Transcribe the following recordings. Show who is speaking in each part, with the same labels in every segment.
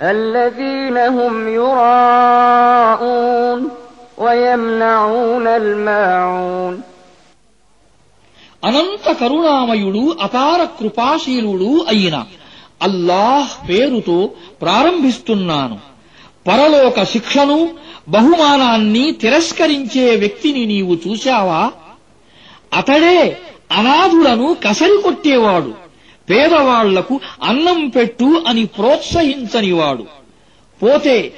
Speaker 1: الذين هم يراءون ويمنعون الماعون
Speaker 2: అనంత కరుణామయుడు అపార కృపాశీలుడు అయిన అల్లాహ్ పేరుతో ప్రారంభిస్తున్నాను పరలోక శిక్షను బహుమానాన్ని తిరస్కరించే వ్యక్తిని నీవు చూశావా అతడే అనాథులను కసరికొట్టేవాడు పేదవాళ్ళకు అన్నం పెట్టు అని ప్రోత్సహించనివాడు. పోతే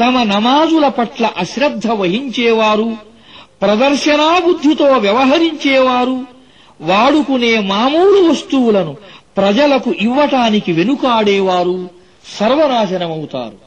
Speaker 2: తమ నమాజుల పట్ల అశ్రద్ధ వహించేవారు ప్రదర్శనాబుద్ధితో వ్యవహరించేవారు వాడుకునే మామూలు వస్తువులను ప్రజలకు ఇవ్వటానికి వెనుకాడేవారు సర్వనాశనమవుతారు